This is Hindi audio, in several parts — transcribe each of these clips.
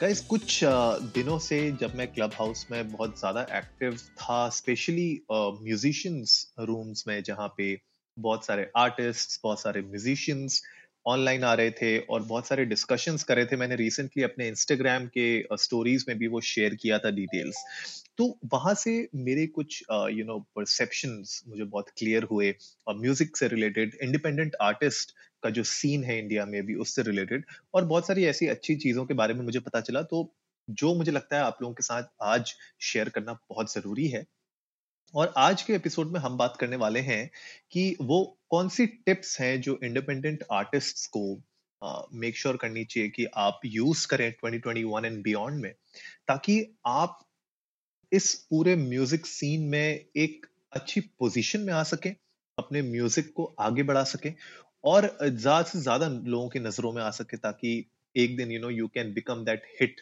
गाइस कुछ दिनों से जब मैं क्लब हाउस में बहुत ज़्यादा एक्टिव था स्पेशली म्यूजिशियंस रूम्स में जहाँ पे बहुत सारे आर्टिस्ट बहुत सारे म्यूजिशियंस ऑनलाइन आ रहे थे और बहुत सारे डिस्कशंस कर रहे थे। मैंने रिसेंटली अपने इंस्टाग्राम के स्टोरीज में भी वो शेयर किया था डिटेल्स तो वहाँ से मेरे कुछ यू नो परसेप्शंस मुझे बहुत क्लियर हुए। और म्यूज़िक से रिलेटेड इंडिपेंडेंट आर्टिस्ट का जो सीन है इंडिया में भी उससे रिलेटेड और बहुत सारी ऐसी अच्छी चीज़ों के बारे में मुझे पता चला तो जो मुझे लगता है आप लोगों के साथ आज शेयर करना बहुत ज़रूरी है। और आज के एपिसोड में हम बात करने वाले हैं कि वो कौन सी टिप्स हैं जो इंडिपेंडेंट आर्टिस्ट्स को मेक uh, श्योर sure करनी चाहिए कि आप यूज़ करें 2021 एंड बियॉन्ड में ताकि आप इस पूरे म्यूज़िक सीन में एक अच्छी पोजीशन में आ सके अपने म्यूज़िक को आगे बढ़ा सके और ज़्यादा से ज़्यादा लोगों की नज़रों में आ सके ताकि एक दिन you know you can become that hit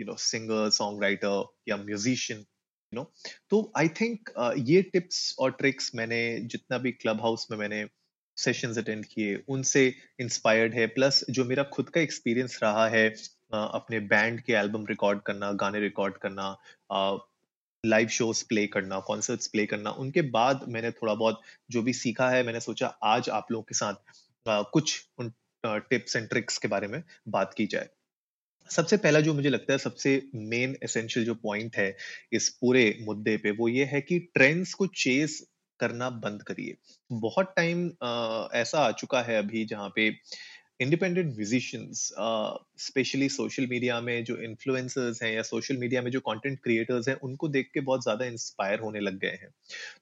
you know singer songwriter या म्यूजिशियन यू नो तो आई थिंक uh, ये टिप्स और ट्रिक्स मैंने जितना भी क्लब हाउस में मैंने सेशंस अटेंड किए उनसे इंस्पायर्ड है। प्लस जो मेरा खुद का एक्सपीरियंस रहा है uh, अपने बैंड के एल्बम रिकॉर्ड करना गाने रिकॉर्ड करना लाइव शोज़ प्ले करना कॉन्सर्ट्स प्ले करना उनके बाद मैंने थोड़ा बहुत जो भी सीखा है मैंने सोचा आज आप लोगों के साथ uh, कुछ उन टिप्स एंड ट्रिक्स के बारे में बात की जाए। सबसे पहला जो मुझे लगता है सबसे मेन एसेंशियल जो पॉइंट है इस पूरे मुद्दे पे वो ये है कि ट्रेंड्स को चेस करना बंद करिए। बहुत टाइम ऐसा आ चुका है अभी जहाँ पे independent musicians specially social media में जो इन्फ्लुएंसर्स हैं या सोशल मीडिया में जो कंटेंट क्रिएटर्स हैं, उनको देख के बहुत ज़्यादा इंस्पायर होने लग गए हैं।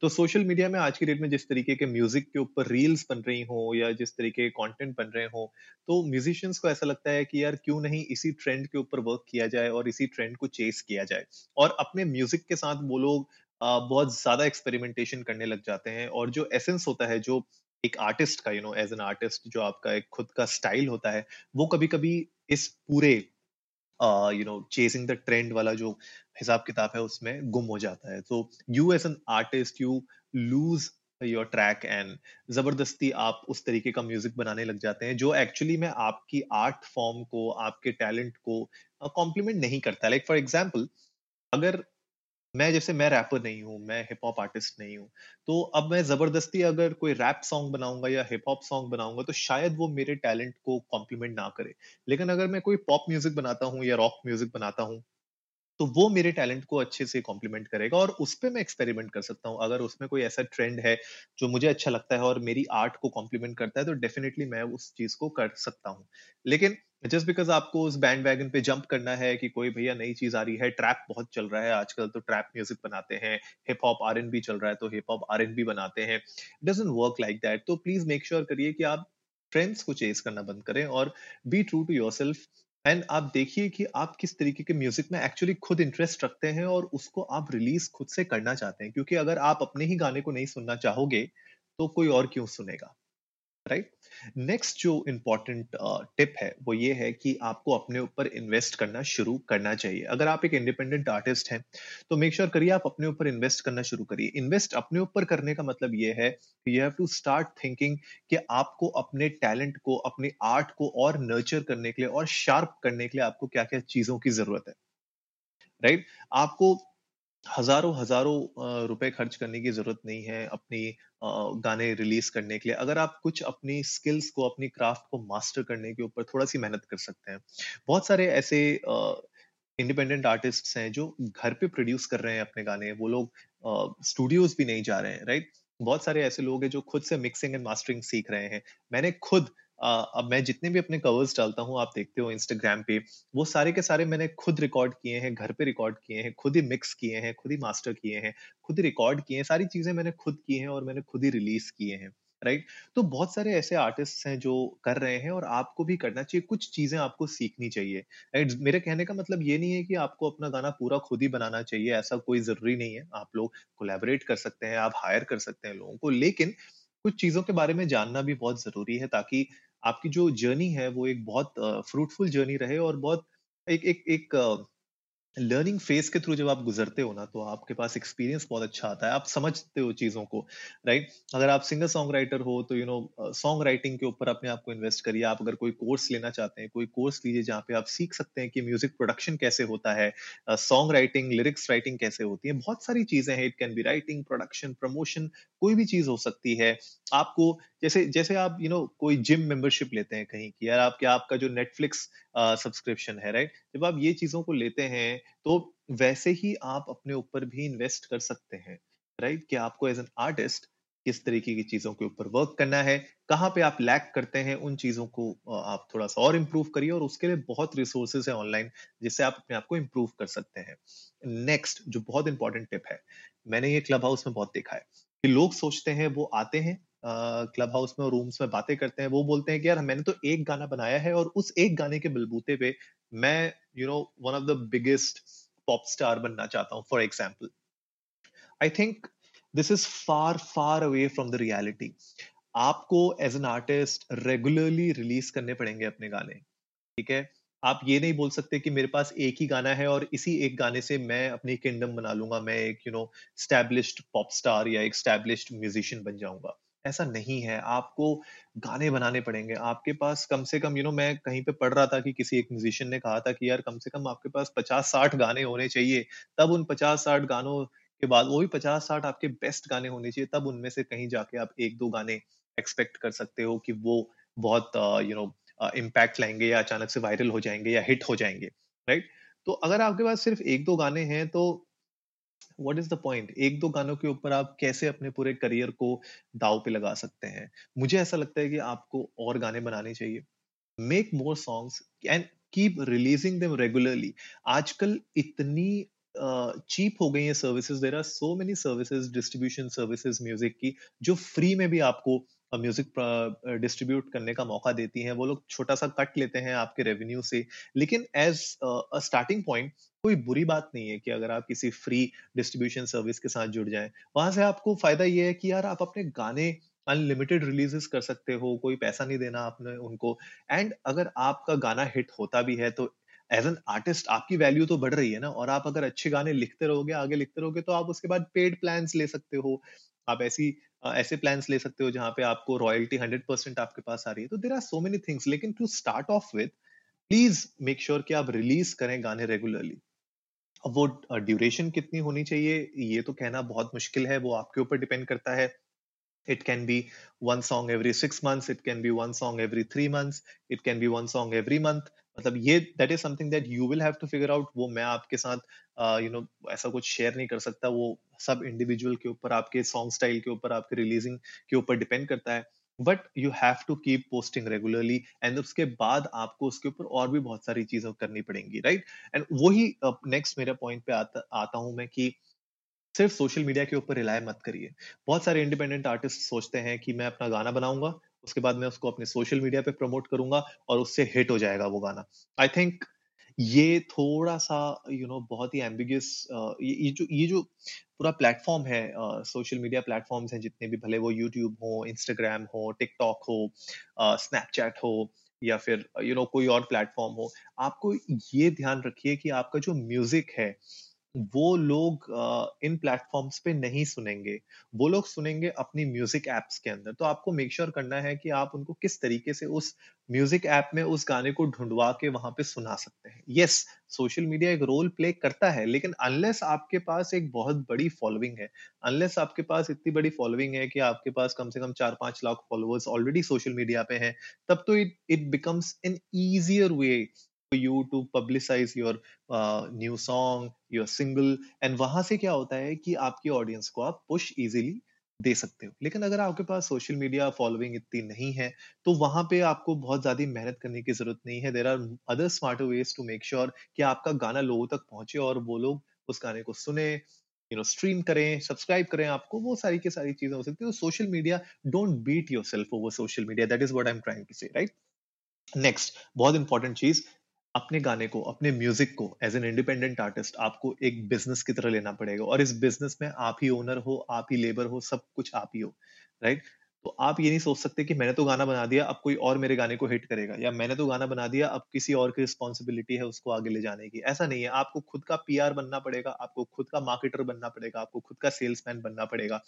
तो सोशल मीडिया में आज की डेट में जिस तरीके के म्यूज़िक के ऊपर रील्स बन रही हो या जिस तरीके के कंटेंट बन रहे हो तो म्यूजिशियंस को ऐसा लगता है कि यार क्यों नहीं इसी ट्रेंड के ऊपर वर्क किया जाए और इसी ट्रेंड को चेस किया जाए। और अपने म्यूज़िक के साथ वो लोग बहुत ज़्यादा एक्सपेरिमेंटेशन करने लग जाते हैं और जो एसेंस होता है, जो एक आर्टिस्ट का you know as an artist जो आपका एक खुद का स्टाइल होता है, वो कभी कभी इस पूरे you know chasing the trend वाला जो हिसाब किताब है उसमें गुम हो जाता है। तो you as an artist you lose your track and ज़बरदस्ती आप उस तरीके का म्यूज़िक बनाने लग जाते हैं, जो एक्चुअली में आपकी आर्ट फॉर्म को, आपके टैलेंट को कॉम्प्लीमेंट नहीं करता। लाइक फॉर एग्ज़ाम्पल अगर मैं जैसे मैं रैपर नहीं हूँ, मैं हिप हॉप आर्टिस्ट नहीं हूँ तो अब मैं ज़बरदस्ती अगर कोई रैप सॉन्ग बनाऊँगा या हिप हॉप सॉन्ग बनाऊँगा तो शायद वो मेरे टैलेंट को कॉम्प्लीमेंट ना करे। लेकिन अगर मैं कोई पॉप म्यूज़िक बनाता हूँ या रॉक म्यूज़िक बनाता हूँ तो वो मेरे टैलेंट को अच्छे से कॉम्प्लीमेंट करेगा और उस पर मैं एक्सपेरिमेंट कर सकता हूँ। अगर उसमें कोई ऐसा ट्रेंड है जो मुझे अच्छा लगता है और मेरी आर्ट को कॉम्प्लीमेंट करता है तो डेफिनेटली मैं उस चीज़ को कर सकता हूँ। लेकिन जस्ट बिकॉज़ आपको उस बैंड वैगन पे जंप करना है कि कोई भैया नई चीज़ आ रही है ट्रैप बहुत चल रहा है आजकल तो ट्रैप म्यूज़िक बनाते हैं hip hop R n B चल रहा है तो hip hop R n B बनाते हैं। डजेंट वर्क लाइक दैट तो प्लीज़ मेक श्योर करिए कि आप ट्रेंड्स को चेस करना बंद करें और be true to yourself and आप देखिए कि आप किस तरीके के म्यूज़िक में एक्चुअली खुद इंटरेस्ट रखते हैं और उसको आप रिलीज़ खुद से करना चाहते हैं। क्योंकि अगर आप अपने ही गाने को नहीं सुनना चाहोगे तो कोई और क्यों सुनेगा? राइट नेक्स्ट जो इम्पोर्टेंट टिप uh, है वो ये है कि आपको अपने ऊपर इन्वेस्ट करना शुरू करना चाहिए। अगर आप एक इंडिपेंडेंट आर्टिस्ट हैं तो मेक श्योर करिए आप अपने ऊपर इन्वेस्ट करना शुरू करिए। इन्वेस्ट अपने ऊपर करने का मतलब ये है you have to start thinking कि आपको अपने टैलेंट को अपने आर्ट को और नर्चर करने के लिए और शार्प करने के लिए आपको क्या क्या चीज़ों की ज़रूरत है। Right right? आपको हज़ारों हज़ारों रुपए खर्च करने की ज़रूरत नहीं है अपनी गाने रिलीज़ करने के लिए। अगर आप कुछ अपनी स्किल्स को, अपनी क्राफ्ट को मास्टर करने के ऊपर थोड़ा सी मेहनत कर सकते हैं। बहुत सारे ऐसे इंडिपेंडेंट आर्टिस्ट हैं जो घर पे प्रोड्यूस कर रहे हैं अपने गाने। वो लोग स्टूडियोज भी नहीं जा रहे हैं, राइट? बहुत सारे ऐसे लोग हैं जो खुद से मिक्सिंग एंड मास्टरिंग सीख रहे हैं। मैंने खुद अब मैं जितने भी अपने कवर्स डालता हूँ, आप देखते हो इंस्टाग्राम पे, वो सारे के सारे मैंने खुद रिकॉर्ड किए हैं, घर पे रिकॉर्ड किए हैं, खुद ही मिक्स किए हैं, खुद ही मास्टर किए हैं, खुद ही रिकॉर्ड किए हैं, सारी चीज़ें मैंने खुद की हैं और मैंने खुद ही रिलीज़ किए हैं राइट तो बहुत सारे ऐसे आर्टिस्ट हैं जो कर रहे हैं और आपको भी करना चाहिए, कुछ चीज़ें आपको सीखनी चाहिए राइट मेरे कहने का मतलब ये नहीं है कि आपको अपना गाना पूरा खुद ही बनाना चाहिए, ऐसा कोई ज़रूरी नहीं है, आप लोग कोलैबोरेट कर सकते हैं, आप हायर कर सकते हैं लोगों को, लेकिन कुछ चीज़ों के बारे में जानना भी बहुत ज़रूरी है ताकि आपकी जो जर्नी है, वो एक बहुत फ्रूटफुल जर्नी रहे और बहुत एक एक एक लर्निंग फ़ेज़ के थ्रू जब आप गुजरते हो ना तो आपके पास एक्सपीरियंस बहुत अच्छा आता है। आप समझते हो चीज़ों को राइट अगर आप सिंगर सॉन्ग राइटर हो तो यू नो सॉन्ग राइटिंग के ऊपर अपने आप को इन्वेस्ट करिए। आप अगर कोई कोर्स लेना चाहते हैं, कोई कोर्स लीजिए जहाँ पे आप सीख सकते हैं कि म्यूज़िक प्रोडक्शन कैसे होता है सॉन्ग राइटिंग लिरिक्स राइटिंग कैसे होती है। बहुत सारी चीज़ें हैं। It can be writing production promotion कोई भी चीज़ हो सकती है। आपको जैसे जैसे आप यू you नो know, कोई जिम मेंबरशिप लेते हैं कहीं की यार आपके आपका जो नेटफ्लिक्स सब्सक्रिप्शन है राइट जब आप ये चीज़ों को लेते हैं तो वैसे ही आप अपने ऊपर भी इन्वेस्ट कर सकते हैं राइट कि आपको एज एन आर्टिस्ट किस तरीके की चीज़ों के ऊपर वर्क करना है कहाँ पे आप लैक करते हैं उन चीज़ों को आप थोड़ा सा और इम्प्रूव करिए और उसके लिए बहुत रिसोर्सेज है ऑनलाइन जिससे आप अपने आप को इम्प्रूव कर सकते हैं। नेक्स्ट जो बहुत इंपॉर्टेंट टिप है मैंने ये क्लब हाउस में बहुत देखा है कि लोग सोचते हैं वो आते हैं क्लब हाउस में और रूम्स में बातें करते हैं, वो बोलते हैं कि, यार, मैंने तो एक गाना बनाया है और उस एक गाने के बलबूते पे मैं you know one of the biggest pop star बनना चाहता हूँ for example I think this is far far away from the reality आपको as an artist regularly release करने पड़ेंगे अपने गाने, ठीक है? आप ये नहीं बोल सकते कि मेरे पास एक ही गाना है और इसी एक गाने से मैं अपनी किंगडम बना लूँगा, मैं एक you know established pop star या एक स्टैब्लिश्ड म्यूजिशियन बन जाऊँगा। ऐसा नहीं है। आपको गाने बनाने पड़ेंगे। आपके पास कम से कम यू नो मैं कहीं पे पढ़ रहा था कि किसी एक म्यूजिशियन ने कहा था कि यार, कम से कम आपके पास पचास साठ गाने होने चाहिए। तब उन पचास साठ गानों के बाद, वो भी पचास साठ आपके बेस्ट गाने होने चाहिए, तब उनमें से कहीं जाके आप एक दो गाने एक्सपेक्ट कर सकते हो कि वो बहुत यू नो इम्पैक्ट लाएँगे या अचानक से वायरल हो जाएँगे या हिट हो जाएँगे राइट तो अगर आपके पास सिर्फ़ एक दो गाने हैं तो व्हाट इज़ द पॉइंट एक दो गानों के ऊपर आप कैसे अपने पूरे करियर को दाव पे लगा सकते हैं? मुझे ऐसा लगता है कि आपको और गाने बनाने चाहिए। Make more songs and keep releasing them regularly आजकल इतनी चीप uh, हो गई है services there are so many services distribution services music की जो फ्री में भी आपको म्यूज़िक डिस्ट्रीब्यूट करने का मौका देती हैं। वो लोग छोटा सा कट लेते हैं आपके रेवेन्यू से। लेकिन एज स्टार्टिंग पॉइंट कोई बुरी बात नहीं है कि अगर आप किसी फ्री डिस्ट्रीब्यूशन सर्विस के साथ जुड़ जाएँ। वहाँ से आपको फ़ायदा ये है कि यार आप अपने गाने अनलिमिटेड रिलीजेस कर सकते हो, कोई पैसा नहीं देना आपने उनको। एंड अगर आपका गाना हिट होता भी है तो एज एन आर्टिस्ट आपकी वैल्यू तो बढ़ रही है ना? और आप अगर अच्छे गाने लिखते रहोगे, आगे लिखते रहोगे तो आप उसके बाद पेड प्लान ले सकते हो। आप ऐसी ऐसे प्लान्स ले सकते हो जहाँ पे आपको रॉयल्टी हंड्रेड परसेंट आपके पास आ रही है। तो there are so many things लेकिन to start off with please make sure कि आप रिलीज़ करें गाने रेगुलरली अब वो ड्यूरेशन कितनी होनी चाहिए, ये तो कहना बहुत मुश्किल है, वो आपके ऊपर डिपेंड करता है। It can be one song every six months, it can be one song every three months, it can be one song every month मतलब ये that is something that you will have to figure out वो मैं आपके साथ यू नो ऐसा कुछ शेयर नहीं कर सकता। वो सब इंडिविजुअल के ऊपर, आपके सॉन्ग स्टाइल के ऊपर, आपके रिलीजिंग के ऊपर डिपेंड करता है। But you have to keep posting regularly and उसके बाद आपको उसके ऊपर और भी बहुत सारी चीज़ें करनी पड़ेंगी राइट एंड वही नेक्स्ट मेरे पॉइंट पे आता आता हूँ मैं कि सिर्फ़ सोशल मीडिया के ऊपर रिलाय मत करिए। बहुत सारे इंडिपेंडेंट आर्टिस्ट सोचते हैं कि मैं अपना गाना बनाऊँगा, उसके बाद मैं उसको अपने सोशल मीडिया पे प्रमोट करूँगा और उससे हिट हो जाएगा वो गाना। आई थिंक ये थोड़ा सा यू you नो know, बहुत ही एम्बिगियस ये, ये जो ये जो पूरा प्लेटफॉर्म है सोशल मीडिया प्लेटफॉर्म्स हैं जितने भी भले वो यूट्यूब हो इंस्टाग्राम हो टिकटॉक हो स्नैपचैट हो या फिर यू you नो know, कोई और प्लेटफॉर्म हो आपको ये ध्यान रखिए कि आपका जो म्यूज़िक है वो लोग इन प्लेटफॉर्म्स पे नहीं सुनेंगे। वो लोग सुनेंगे अपनी म्यूज़िक एप्स के अंदर। तो आपको मेक श्योर sure करना है कि आप उनको किस तरीके से उस म्यूज़िक ऐप में उस गाने को ढूंढवा के वहाँ पे सुना सकते हैं। यस सोशल मीडिया एक रोल प्ले करता है, लेकिन अनलेस आपके पास एक बहुत बड़ी फॉलोइंग है अनलेस आपके पास इतनी बड़ी फॉलोइंग है कि आपके पास कम से कम चार पाँच lakh followers already social media पे हैं, तब तो it it becomes an easier way to publicize your uh, new song your single and वहाँ से क्या होता है कि आपकी ऑडियंस को आप पुश इजीली दे सकते हो। लेकिन अगर आपके पास सोशल मीडिया फॉलोइंग इतनी नहीं है तो वहाँ पे आपको बहुत ज़्यादा मेहनत करने की ज़रूरत नहीं है। There are other smarter ways to make sure कि आपका गाना लोगों तक पहुँचे और वो लोग उस गाने को सुने यू नो स्ट्रीम करें सब्सक्राइब करें आपको वो सारी की सारी चीज़ें हो सकती है। Social media don't beat yourself over social media that is what I am trying to say right next बहुत इंपॉर्टेंट चीज़ अपने गाने को, अपने म्यूज़िक को एज एन इंडिपेंडेंट आर्टिस्ट आपको एक बिज़नेस की तरह लेना पड़ेगा। और इस बिज़नेस में आप ही ओनर हो, आप ही लेबर हो, सब कुछ आप ही हो राइट तो आप ये नहीं सोच सकते कि मैंने तो गाना बना दिया, अब कोई और मेरे गाने को हिट करेगा, या मैंने तो गाना बना दिया, अब किसी और की रिस्पॉन्सिबिलिटी है उसको आगे ले जाने की। ऐसा नहीं है, आपको खुद का पीआर बनना पड़ेगा, आपको खुद का मार्केटर बनना पड़ेगा, आपको खुद का सेल्समैन बनना पड़ेगा,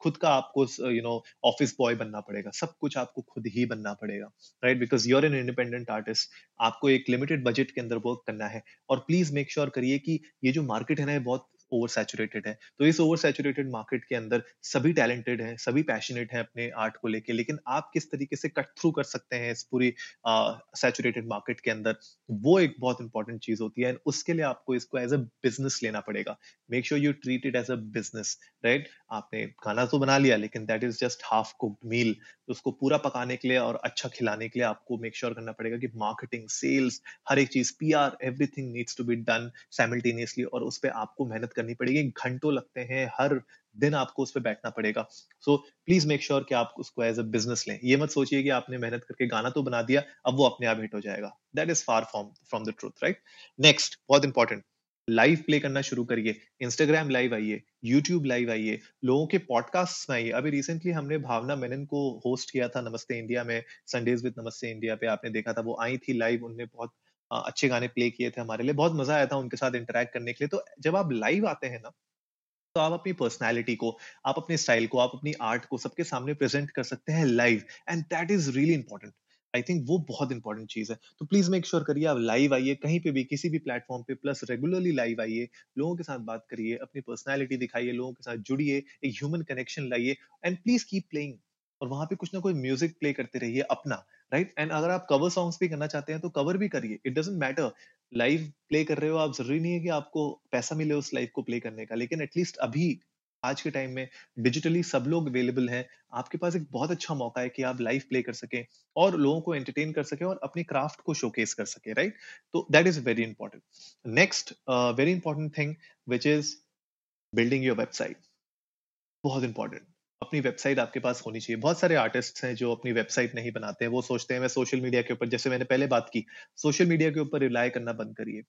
खुद का आपको यू नो ऑफ़िस बॉय बनना पड़ेगा, सब कुछ आपको खुद ही बनना पड़ेगा right because you're an independent artist आपको एक लिमिटेड बजट के अंदर वर्क करना है, और प्लीज़ मेक श्योर करिए कि ये जो मार्केट है ना बहुत ओवर सैचुरेटेड है। तो इस ओवर सैचुरेटेड मार्केट के अंदर सभी टैलेंटेड हैं, सभी पैशनेट हैं अपने आर्ट को लेके, लेकिन आप किस तरीके से कट थ्रू कर सकते हैं इस पूरी सैचुरेटेड मार्केट के अंदर? वो एक बहुत इंपॉर्टेंट चीज़ होती है एंड उसके लिए आपको इसको एज अ बिज़नेस लेना पड़ेगा। Make sure you treat it as a business right आपने खाना तो बना लिया, लेकिन that is just half cooked meal तो उसको पूरा पकाने के लिए और अच्छा खिलाने के लिए आपको मेक श्योर sure करना पड़ेगा कि मार्केटिंग सेल्स हर एक चीज़ P R everything needs to be done simultaneously और उस पर आपको मेहनत करनी पड़ेगी। घंटों लगते हैं, हर दिन आपको उस पर बैठना पड़ेगा। सो प्लीज़ मेक श्योर कि आप उसको एज अ बिज़नेस लें। ये मत सोचिए कि आपने मेहनत करके गाना तो बना दिया, अब वो अपने आप हिट हो जाएगा। That is far from from the truth right next बहुत इंपॉर्टेंट लाइव प्ले करना शुरू करिए। इंस्टाग्राम लाइव आइए यूट्यूब लाइव आइए। लोगों के पॉडकास्ट में आइए। अभी रिसेंटली हमने भावना मेनन को होस्ट किया था नमस्ते इंडिया में संडेज विद नमस्ते इंडिया पे आपने देखा था। वो आई थी लाइव उनने बहुत अच्छे गाने प्ले किए थे हमारे लिए, बहुत मज़ा आया था उनके साथ इंटरेक्ट करने के लिए। तो जब आप लाइव आते हैं ना तो आप अपनी पर्सनैलिटी को, आप अपने स्टाइल को, आप अपनी आर्ट को सबके सामने प्रेजेंट कर सकते हैं live and that is really important I think वो बहुत इंपॉर्टेंट चीज़ है। तो प्लीज़ मेक श्योर करिए, आप लाइव आइए, कहीं पे भी, किसी भी प्लेटफॉर्म पे प्लस रेगुलरली लाइव आइए, लोगों के साथ बात करिए, अपनी पर्सनैलिटी दिखाइए, लोगों के साथ जुड़िए, एक ह्यूमन कनेक्शन लाइए एंड प्लीज़ कीप प्लेइंग और वहाँ पे कुछ ना कुछ म्यूज़िक प्ले करते रहिए अपना। राइट एंड अगर आप कवर सॉन्ग्स भी करना चाहते हैं तो कवर भी करिए। It doesn't matter live play कर रहे हो आप, ज़रूरी नहीं है कि आपको पैसा मिले उस लाइव को प्ले करने का। लेकिन एटलीस्ट अभी, आज के टाइम में डिजिटली सब लोग अवेलेबल हैं। आपके पास एक बहुत अच्छा मौका है कि आप लाइव प्ले कर सकें और लोगों को एंटरटेन कर सकें और अपनी क्राफ्ट को शोकेस कर सकें राइट तो that is very important next very important thing which is building your website बहुत इंपॉर्टेंट अपनी वेबसाइट आपके पास होनी चाहिए। बहुत सारे आर्टिस्ट हैं जो अपनी वेबसाइट नहीं बनाते हैं, वो सोचते हैं, मैं सोशल मीडिया के ऊपर, जैसे मैंने पहले बात की, सोशल मीडिया के ऊपर रिलाय करना बंद करिए।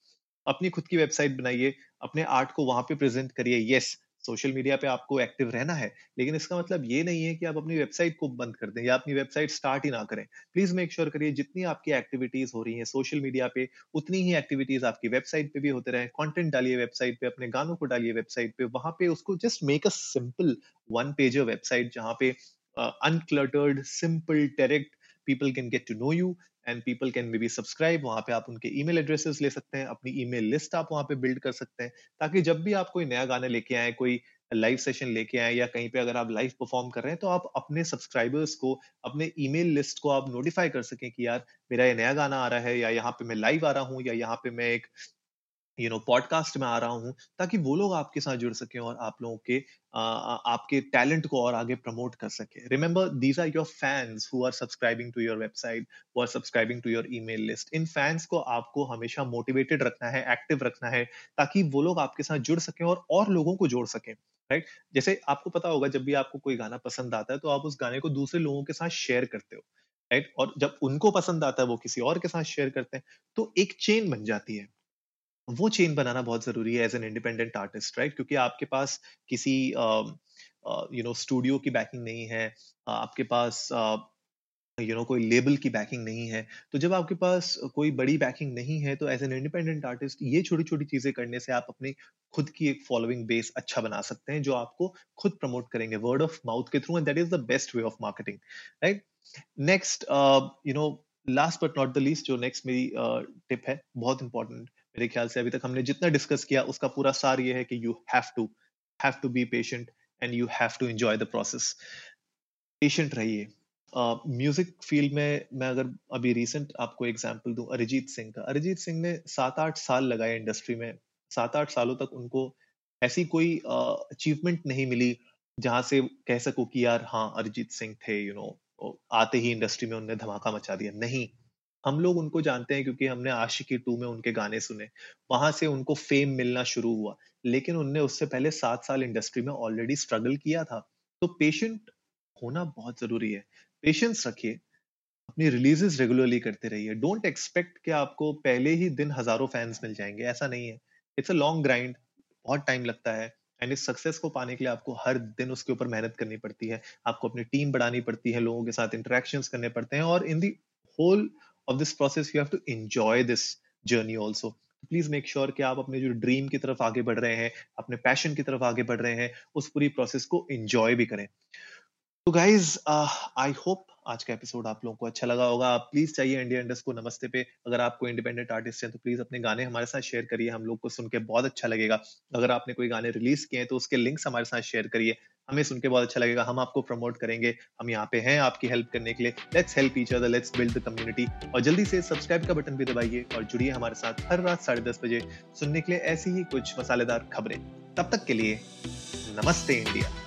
अपनी खुद की वेबसाइट बनाइए, अपने आर्ट को वहाँ पे प्रेजेंट करिए। यस सोशल मीडिया पे आपको एक्टिव रहना है, लेकिन इसका मतलब ये नहीं है कि आप अपनी वेबसाइट को बंद कर दें या अपनी वेबसाइट स्टार्ट ही ना करें। प्लीज़ मेक श्योर करिए, जितनी आपकी एक्टिविटीज़ हो रही हैं सोशल मीडिया पे, उतनी ही एक्टिविटीज़ आपकी वेबसाइट पे भी होते रहे। कंटेंट डालिए वेबसाइट पे, अपने गानों को डालिए वेबसाइट पे, वहाँ पे उसको just make a simple one pager website जहाँ पे uncluttered simple direct people can get to know you and people can maybe subscribe वहाँ पे आप उनके ईमेल एड्रेसेस ले सकते हैं, अपनी ई मेल लिस्ट आप वहाँ पे बिल्ड कर सकते हैं, ताकि जब भी आप कोई नया गाना लेके आए, कोई लाइव सेशन लेके आए या कहीं पे अगर आप लाइव परफॉर्म कर रहे हैं तो आप अपने सब्सक्राइबर्स को, अपने ईमेल लिस्ट को आप नोटिफाई कर सकें कि यार मेरा ये नया गाना आ रहा है या यहाँ पे मैं लाइव आ रहा हूँ या यहाँ पे मैं एक यू नो पॉडकास्ट में आ रहा हूँ ताकि वो लोग आपके साथ जुड़ सकें और आप लोगों के आ, आपके टैलेंट को और आगे प्रमोट कर सके remember these are your fans who are subscribing to your website who are subscribing to your email list in fans को आपको हमेशा मोटिवेटेड रखना है एक्टिव रखना है ताकि वो लोग आपके साथ जुड़ सकें और और लोगों को जोड़ सकें राइट right? जैसे आपको पता होगा जब भी आपको कोई गाना पसंद आता है तो आप उस गाने को दूसरे लोगों के साथ शेयर करते हो राइट right? और जब उनको पसंद आता है वो किसी और के साथ शेयर करते हैं तो एक चेन बन जाती है वो चेन बनाना बहुत ज़रूरी है as an independent artist right क्योंकि आपके पास किसी यू नो स्टूडियो की बैकिंग नहीं है आपके पास यू नो कोई लेबल की बैकिंग नहीं है। तो जब आपके पास कोई बड़ी बैकिंग नहीं है तो एज एन इंडिपेंडेंट आर्टिस्ट ये छोटी छोटी चीज़ें करने से आप अपनी खुद की एक फॉलोइंग बेस अच्छा बना सकते हैं जो आपको खुद प्रमोट करेंगे वर्ड ऑफ़ माउथ के through and that is the best way of marketing right next you know last but not the least जो नेक्स्ट मेरी टिप uh, है बहुत इंपॉर्टेंट मेरे ख्याल से अभी तक हमने जितना डिस्कस किया उसका पूरा सार ये है कि you have to have to be patient and you have to enjoy the process patient रहिए। म्यूज़िक फ़ील्ड में मैं अगर अभी रिसेंट आपको एग्जांपल दूँ अरिजीत सिंह का। अरिजीत सिंह ने सात आठ साल लगाए इंडस्ट्री में। सात आठ सालों तक उनको ऐसी कोई अचीवमेंट uh, नहीं मिली जहाँ से कह सको कि यार हाँ अरिजीत सिंह थे यू you नो know, आते ही इंडस्ट्री में उनने धमाका मचा दिया। नहीं। हम लोग उनको जानते हैं क्योंकि हमने आशिकी टू में उनके गाने सुने। वहाँ से उनको फेम मिलना शुरू हुआ। लेकिन उनने उससे पहले सात साल इंडस्ट्री में ऑलरेडी स्ट्रगल किया था। तो पेशेंट होना बहुत ज़रूरी है। पेशेंस रखिए। अपनी रिलीजेस रेगुलरली करते रहिए। डोंट एक्सपेक्ट कि आपको पहले ही दिन हज़ारों फैंस मिल जाएँगे। ऐसा नहीं है। इट्स अ लॉन्ग ग्राइंड बहुत टाइम लगता है। एंड इस सक्सेस को पाने के लिए आपको हर दिन उसके ऊपर मेहनत करनी पड़ती है। आपको अपनी टीम बढ़ानी पड़ती है। लोगों के साथ इंटरेक्शन करने पड़ते हैं। और in the whole of this process you have to enjoy this journey also please make sure कि आप अपने जो ड्रीम की तरफ़ आगे बढ़ रहे हैं, अपने पैशन की तरफ़ आगे बढ़ रहे हैं, उस पूरी प्रोसेस को एंजॉय भी करें। तो गाइज़ आई होप आज का एपिसोड आप लोगों को अच्छा लगा होगा। आप प्लीज़ चाहिए इंडिया इंडस्ट को नमस्ते पे। अगर आपको इंडिपेंडेंट आर्टिस्ट हैं तो प्लीज़ अपने गाने हमारे साथ शेयर करिए। हम लोग को सुन के बहुत अच्छा लगेगा। अगर आपने कोई गाने रिलीज़ किए हैं तो उसके लिंक्स हमारे साथ शेयर करिए। हमें सुन के बहुत अच्छा लगेगा। हम आपको प्रमोट करेंगे। हम यहाँ पे हैं आपकी हेल्प करने के लिए। Let's help each other let's build the community और जल्दी से सब्सक्राइब का बटन भी दबाइए और जुड़िए हमारे साथ हर रात साढ़े दस बजे सुनने के लिए ऐसी ही कुछ मसालेदार खबरें। तब तक के लिए नमस्ते इंडिया।